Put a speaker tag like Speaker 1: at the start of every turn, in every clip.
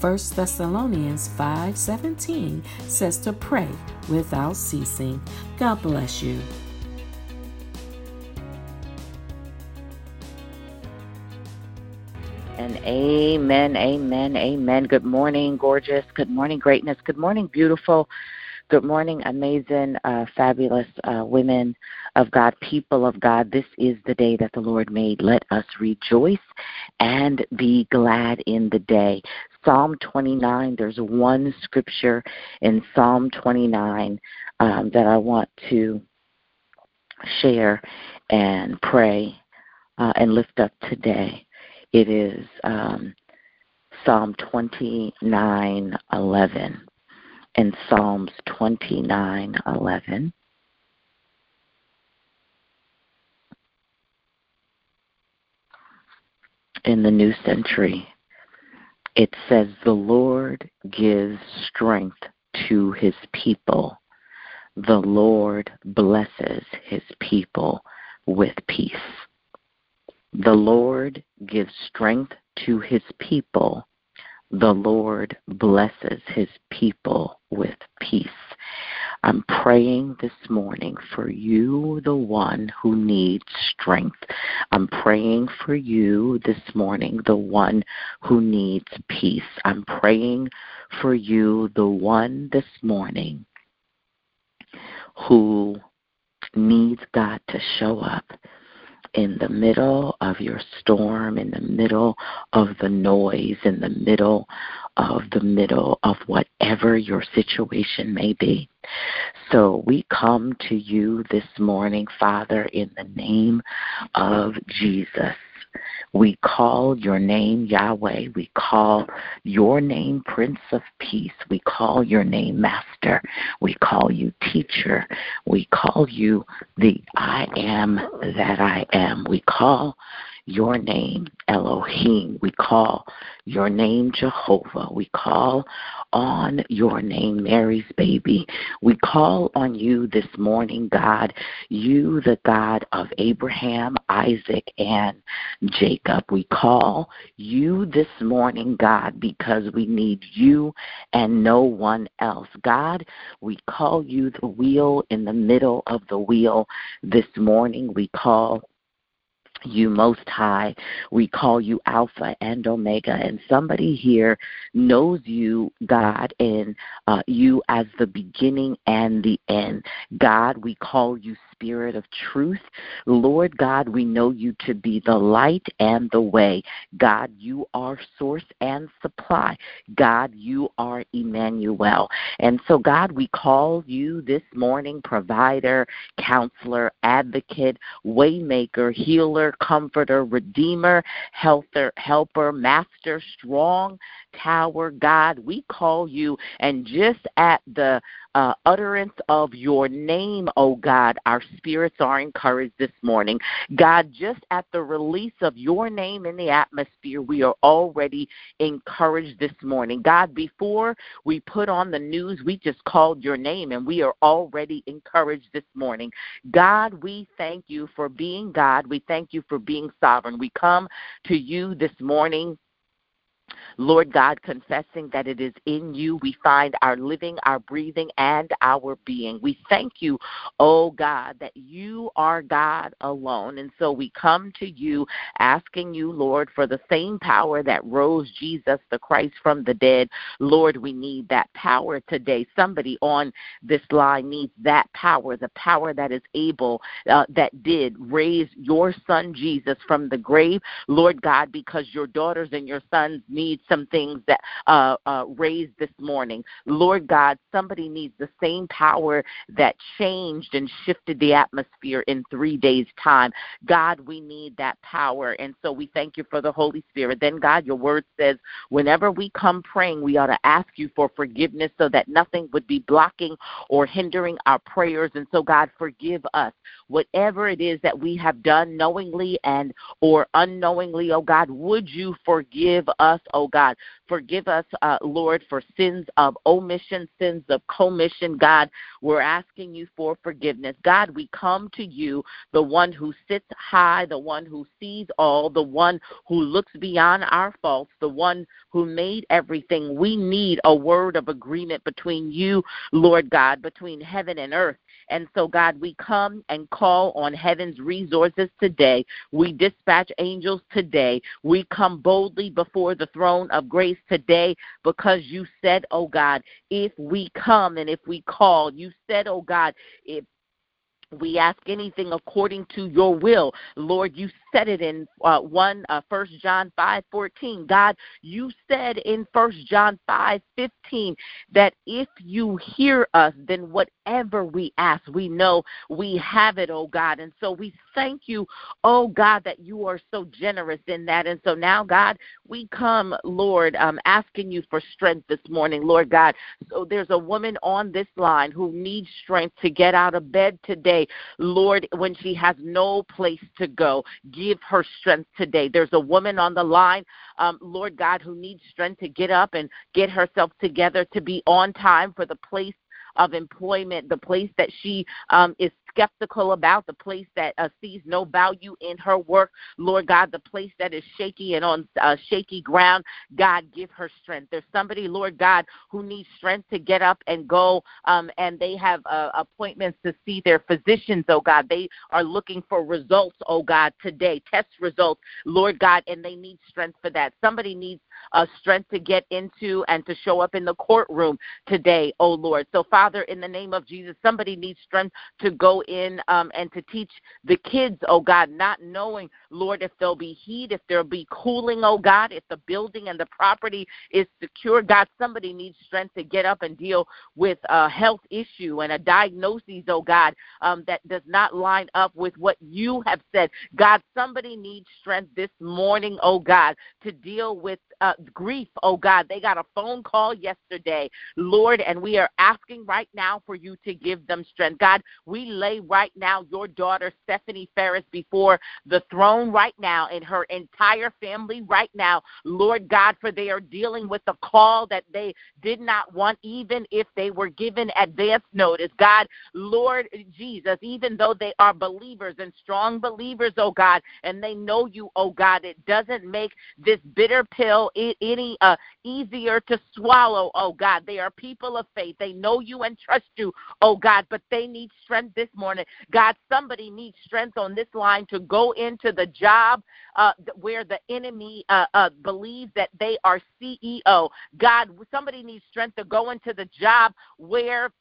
Speaker 1: 1 Thessalonians 5:17 says to pray without ceasing. God bless you.
Speaker 2: And amen, amen, amen. Good morning, gorgeous. Good morning, greatness. Good morning, beautiful. Good morning, amazing, uh, fabulous uh, women of God, people of God. This is the day that the Lord made. Let us rejoice and be glad in the day. Psalm 29, there's one scripture in Psalm 29 um, that I want to share and pray uh, and lift up today. It is um, Psalm 29 11 in Psalms 29:11. In the New Century, it says, The Lord gives strength to his people. The Lord blesses his people with peace. The Lord gives strength to his people the Lord blesses his people with peace. I'm praying this morning for you, the one who needs strength. I'm praying for you this morning, the one who needs peace. I'm praying for you, the one this morning who needs God to show up in the middle of your storm, in the middle of the noise, in the middle of the middle of whatever your situation may be. So we come to you this morning, Father, in the name of Jesus. We call your name Yahweh. We call your name Prince of Peace. We call your name Master. We call you Teacher. We call you the I am that I am. We call your name Elohim. We call your name Jehovah. We call on your name, Mary's baby. We call on you this morning, God, you, the God of Abraham, Isaac, and Jacob. We call you this morning, God, because we need you and no one else. God, we call you the wheel in the middle of the wheel this morning. We call you most high. We call you Alpha and Omega. And somebody here knows you, God, and uh, you as the beginning and the end. God, we call you Spirit of truth. Lord God, we know you to be the light and the way. God, you are source and supply. God, you are Emmanuel. And so, God, we call you this morning provider, counselor, advocate, waymaker, healer, comforter, redeemer, helper, helper, master, strong tower. God, we call you, and just at the uh, utterance of your name, oh God, our spirits are encouraged this morning. God, just at the release of your name in the atmosphere, we are already encouraged this morning. God, before we put on the news, we just called your name and we are already encouraged this morning. God, we thank you for being God. We thank you for being sovereign. We come to you this morning Lord God, confessing that it is in you we find our living, our breathing, and our being. We thank you, oh God, that you are God alone. And so we come to you asking you, Lord, for the same power that rose Jesus the Christ from the dead. Lord, we need that power today. Somebody on this line needs that power, the power that is able, uh, that did raise your son Jesus from the grave. Lord God, because your daughters and your sons need need some things that uh, uh, raised this morning. Lord God, somebody needs the same power that changed and shifted the atmosphere in three days' time. God, we need that power. And so we thank you for the Holy Spirit. Then, God, your word says, whenever we come praying, we ought to ask you for forgiveness so that nothing would be blocking or hindering our prayers. And so, God, forgive us. Whatever it is that we have done knowingly and or unknowingly, oh God, would you forgive us, oh God. Forgive us, uh, Lord, for sins of omission, sins of commission. God, we're asking you for forgiveness. God, we come to you, the one who sits high, the one who sees all, the one who looks beyond our faults, the one who made everything. We need a word of agreement between you, Lord God, between heaven and earth. And so, God, we come and call on heaven's resources today. We dispatch angels today. We come boldly before the throne of grace today because you said, oh God, if we come and if we call, you said, oh God, if we ask anything according to your will. Lord, you said it in uh, 1 uh, 1 John 5:14. God, you said in 1 John 5:15 that if you hear us, then whatever we ask, we know we have it, oh God. And so we thank you, oh God, that you are so generous in that. And so now, God, we come, Lord, um, asking you for strength this morning, Lord God. So there's a woman on this line who needs strength to get out of bed today, Lord, when she has no place to go give her strength today. There's a woman on the line, um, Lord God, who needs strength to get up and get herself together to be on time for the place of employment, the place that she um, is skeptical about, the place that uh, sees no value in her work, Lord God, the place that is shaky and on uh, shaky ground, God, give her strength. There's somebody, Lord God, who needs strength to get up and go, um, and they have uh, appointments to see their physicians, oh God. They are looking for results, oh God, today, test results, Lord God, and they need strength for that. Somebody needs uh, strength to get into and to show up in the courtroom today, oh Lord. So, Father, in the name of Jesus, somebody needs strength to go in um, and to teach the kids, oh God, not knowing, Lord, if there'll be heat, if there'll be cooling, oh God, if the building and the property is secure. God, somebody needs strength to get up and deal with a health issue and a diagnosis, oh God, um, that does not line up with what you have said. God, somebody needs strength this morning, oh God, to deal with uh, grief, oh God. They got a phone call yesterday, Lord, and we are asking right now for you to give them strength. God, we lay right now your daughter, Stephanie Ferris, before the throne right now and her entire family right now, Lord God, for they are dealing with a call that they did not want, even if they were given advance notice. God, Lord Jesus, even though they are believers and strong believers, oh God, and they know you, oh God, it doesn't make this bitter pill any uh, easier to swallow, oh God. They are people of faith. They know you and trust you, oh God, but they need strength this morning. God, somebody needs strength on this line to go into the job uh, where the enemy uh, uh, believes that they are CEO. God, somebody needs strength to go into the job where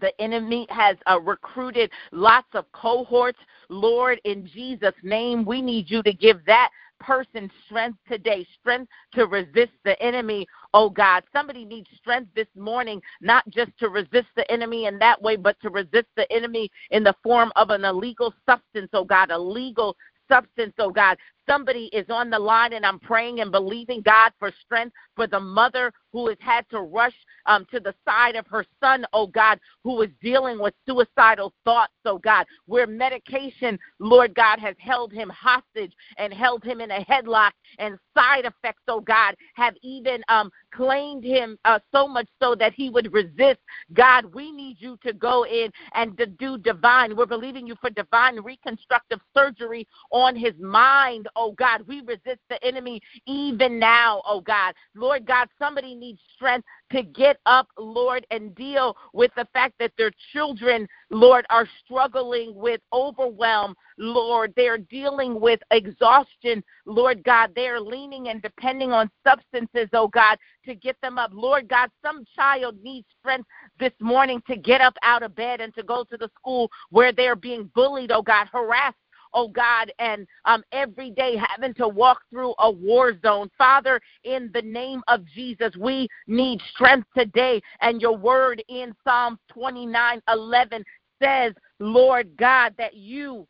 Speaker 2: the enemy has uh, recruited lots of cohorts. Lord, in Jesus' name, we need you to give that person strength today, strength to resist the enemy. Oh God, somebody needs strength this morning, not just to resist the enemy in that way, but to resist the enemy in the form of an illegal substance, oh God, a legal substance, oh God. Somebody is on the line, and I'm praying and believing God for strength for the mother who has had to rush um, to the side of her son, oh God, who is dealing with suicidal thoughts, oh God, where medication, Lord God, has held him hostage and held him in a headlock, and side effects, oh God, have even um, claimed him uh, so much so that he would resist. God, we need you to go in and to do divine. We're believing you for divine reconstructive surgery on his mind, oh God. We resist the enemy even now, oh God. Lord God, somebody needs strength to get up, Lord, and deal with the fact that their children, Lord, are struggling with overwhelm, Lord. They're dealing with exhaustion, Lord God. They're leaning and depending on substances, oh God, to get them up. Lord God, some child needs strength this morning to get up out of bed and to go to the school where they're being bullied, oh God, harassed oh God, and um, every day having to walk through a war zone. Father, in the name of Jesus, we need strength today. And your word in Psalms 29 11 says, Lord God, that you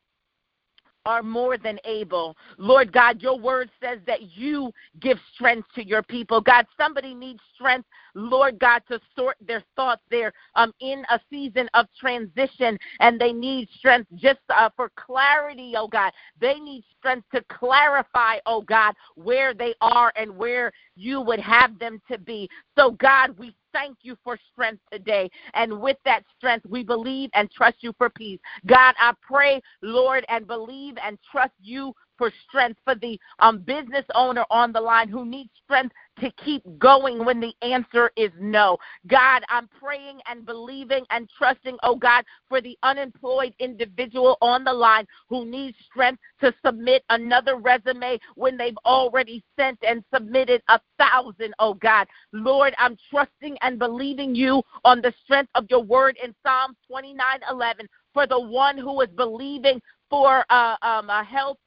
Speaker 2: are more than able. Lord God, your word says that you give strength to your people. God, somebody needs strength, Lord God, to sort their thoughts. They're um, in a season of transition and they need strength just uh, for clarity, oh God. They need strength to clarify, oh God, where they are and where you would have them to be. So, God, we thank you for strength today. And with that strength, we believe and trust you for peace. God, I pray, Lord, and believe and trust you for strength for the um, business owner on the line who needs strength to keep going when the answer is no. God, I'm praying and believing and trusting, oh God, for the unemployed individual on the line who needs strength to submit another resume when they've already sent and submitted a thousand, oh God. Lord, I'm trusting and believing you on the strength of your word in Psalm 29 11 for the one who is believing for uh, um, a health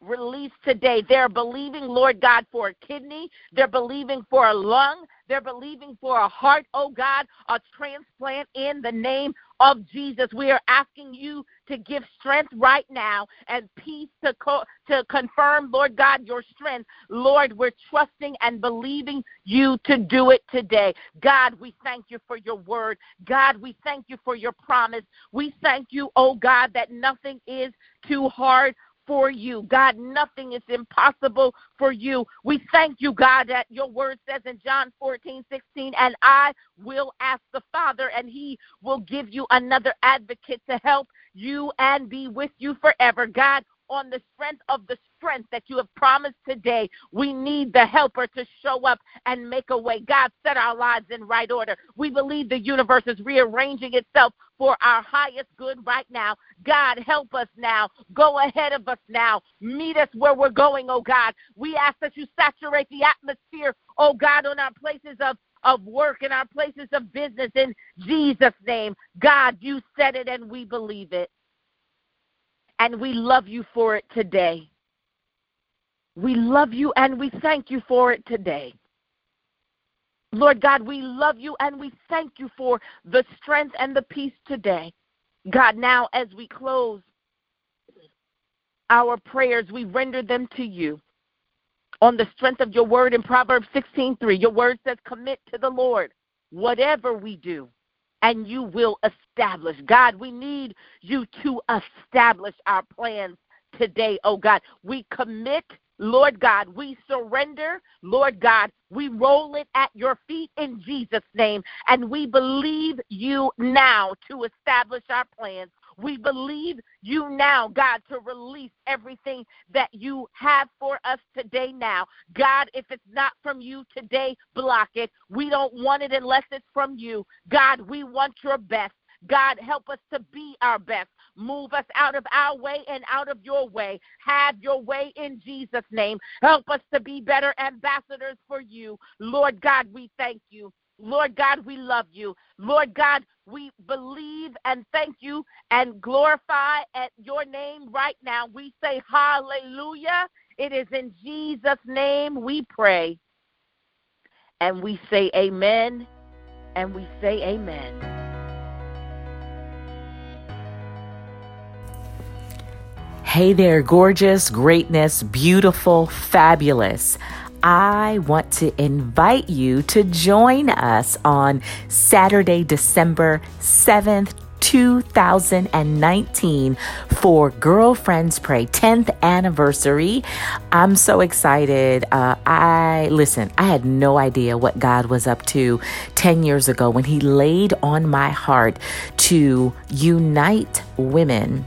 Speaker 2: release today. They're believing, Lord God, for a kidney. They're believing for a lung. They're believing for a heart, oh God, a transplant in the name of Jesus. We are asking you to give strength right now and peace to co- to confirm, Lord God, your strength. Lord, we're trusting and believing you to do it today. God, we thank you for your word. God, we thank you for your promise. We thank you, oh God, that nothing is too hard for you. God, nothing is impossible for you. We thank you, God, that your word says in John 14, 16, and I will ask the Father, and he will give you another advocate to help you and be with you forever. God, on the strength of the strength that you have promised today. We need the helper to show up and make a way. God, set our lives in right order. We believe the universe is rearranging itself for our highest good right now. God, help us now. Go ahead of us now. Meet us where we're going, oh God. We ask that you saturate the atmosphere, oh God, on our places of of work and our places of business in Jesus' name. God, you said it and we believe it. And we love you for it today. We love you and we thank you for it today. Lord God, we love you and we thank you for the strength and the peace today. God, now as we close our prayers, we render them to you on the strength of your word in Proverbs 16:3. Your word says, "Commit to the Lord whatever we do, and you will establish." God, we need you to establish our plans today, oh God. We commit Lord God, we surrender. Lord God, we roll it at your feet in Jesus' name, and we believe you now to establish our plans. We believe you now, God, to release everything that you have for us today now. God, if it's not from you today, block it. We don't want it unless it's from you. God, we want your best. God, help us to be our best. Move us out of our way and out of your way. Have your way in Jesus' name. Help us to be better ambassadors for you. Lord God, we thank you. Lord God, we love you. Lord God, we believe and thank you and glorify at your name right now. We say hallelujah. It is in Jesus' name we pray. And we say amen. And we say amen.
Speaker 3: Hey there, gorgeous, greatness, beautiful, fabulous. I want to invite you to join us on Saturday, December 7th, 2019 for Girlfriends Pray 10th anniversary. I'm so excited. Uh, I listen, I had no idea what God was up to 10 years ago when He laid on my heart to unite women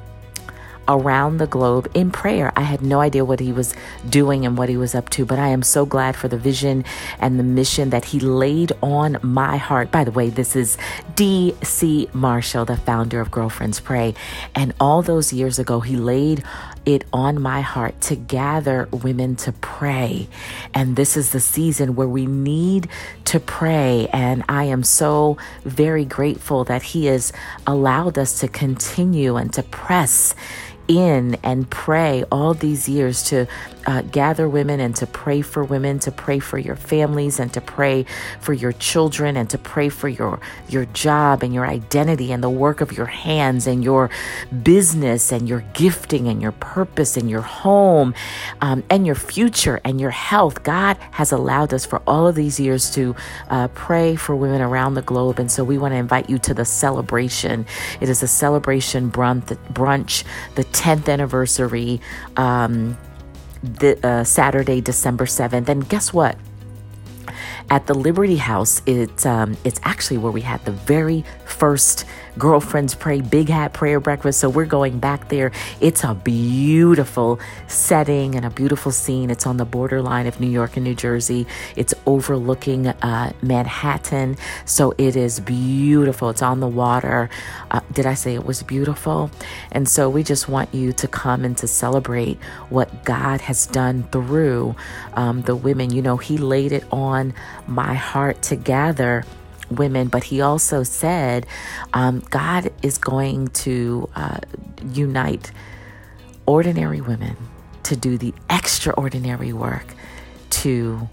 Speaker 3: around the globe in prayer. I had no idea what he was doing and what he was up to, but I am so glad for the vision and the mission that he laid on my heart. By the way, this is D.C. Marshall, the founder of Girlfriends Pray. And all those years ago, he laid it on my heart to gather women to pray. And this is the season where we need to pray. And I am so very grateful that He has allowed us to continue and to press in and pray all these years to uh, gather women and to pray for women, to pray for your families and to pray for your children and to pray for your your job and your identity and the work of your hands and your business and your gifting and your purpose and your home um, and your future and your health. God has allowed us for all of these years to uh, pray for women around the globe, and so we want to invite you to the celebration. It is a celebration brunch, brunch the 10th anniversary. Um, the, uh, Saturday, December 7th. And guess what? At the Liberty House, it's um, it's actually where we had the very first Girlfriends Pray Big Hat Prayer Breakfast. So we're going back there. It's a beautiful setting and a beautiful scene. It's on the borderline of New York and New Jersey. It's overlooking uh, Manhattan. So it is beautiful. It's on the water. Uh, did I say it was beautiful? And so we just want you to come and to celebrate what God has done through um, the women. You know, He laid it on my heart to gather women, but he also said um, God is going to uh, unite ordinary women to do the extraordinary work to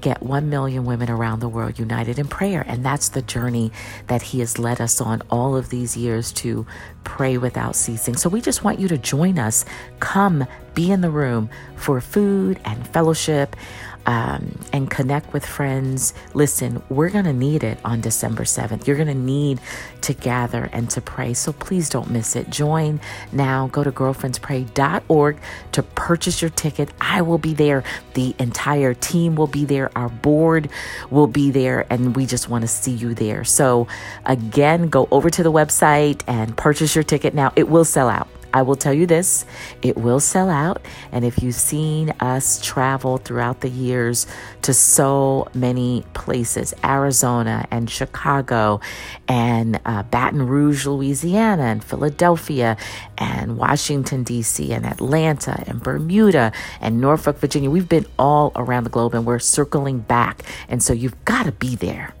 Speaker 3: get 1 million women around the world united in prayer. And that's the journey that He has led us on all of these years to pray without ceasing. So we just want you to join us. Come be in the room for food and fellowship um, and connect with friends. Listen, we're going to need it on December 7th. You're going to need to gather and to pray. So please don't miss it. Join now. Go to girlfriendspray.org to purchase your ticket. I will be there. The entire team will be there. Our board will be there. And we just want to see you there. So, again, go over to the website and purchase your ticket now. It will sell out. I will tell you this it will sell out. And if you've seen us travel throughout the years to so many places Arizona and Chicago and uh, Baton Rouge, Louisiana, and Philadelphia, and Washington, D.C., and Atlanta, and Bermuda, and Norfolk, Virginia we've been all around the globe and we're circling back. And so you've got to be there.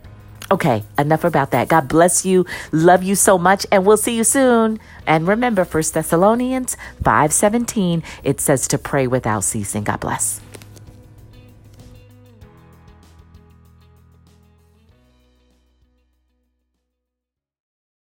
Speaker 3: Okay, enough about that. God bless you. Love you so much and we'll see you soon. And remember 1 Thessalonians 5:17, it says to pray without ceasing. God bless.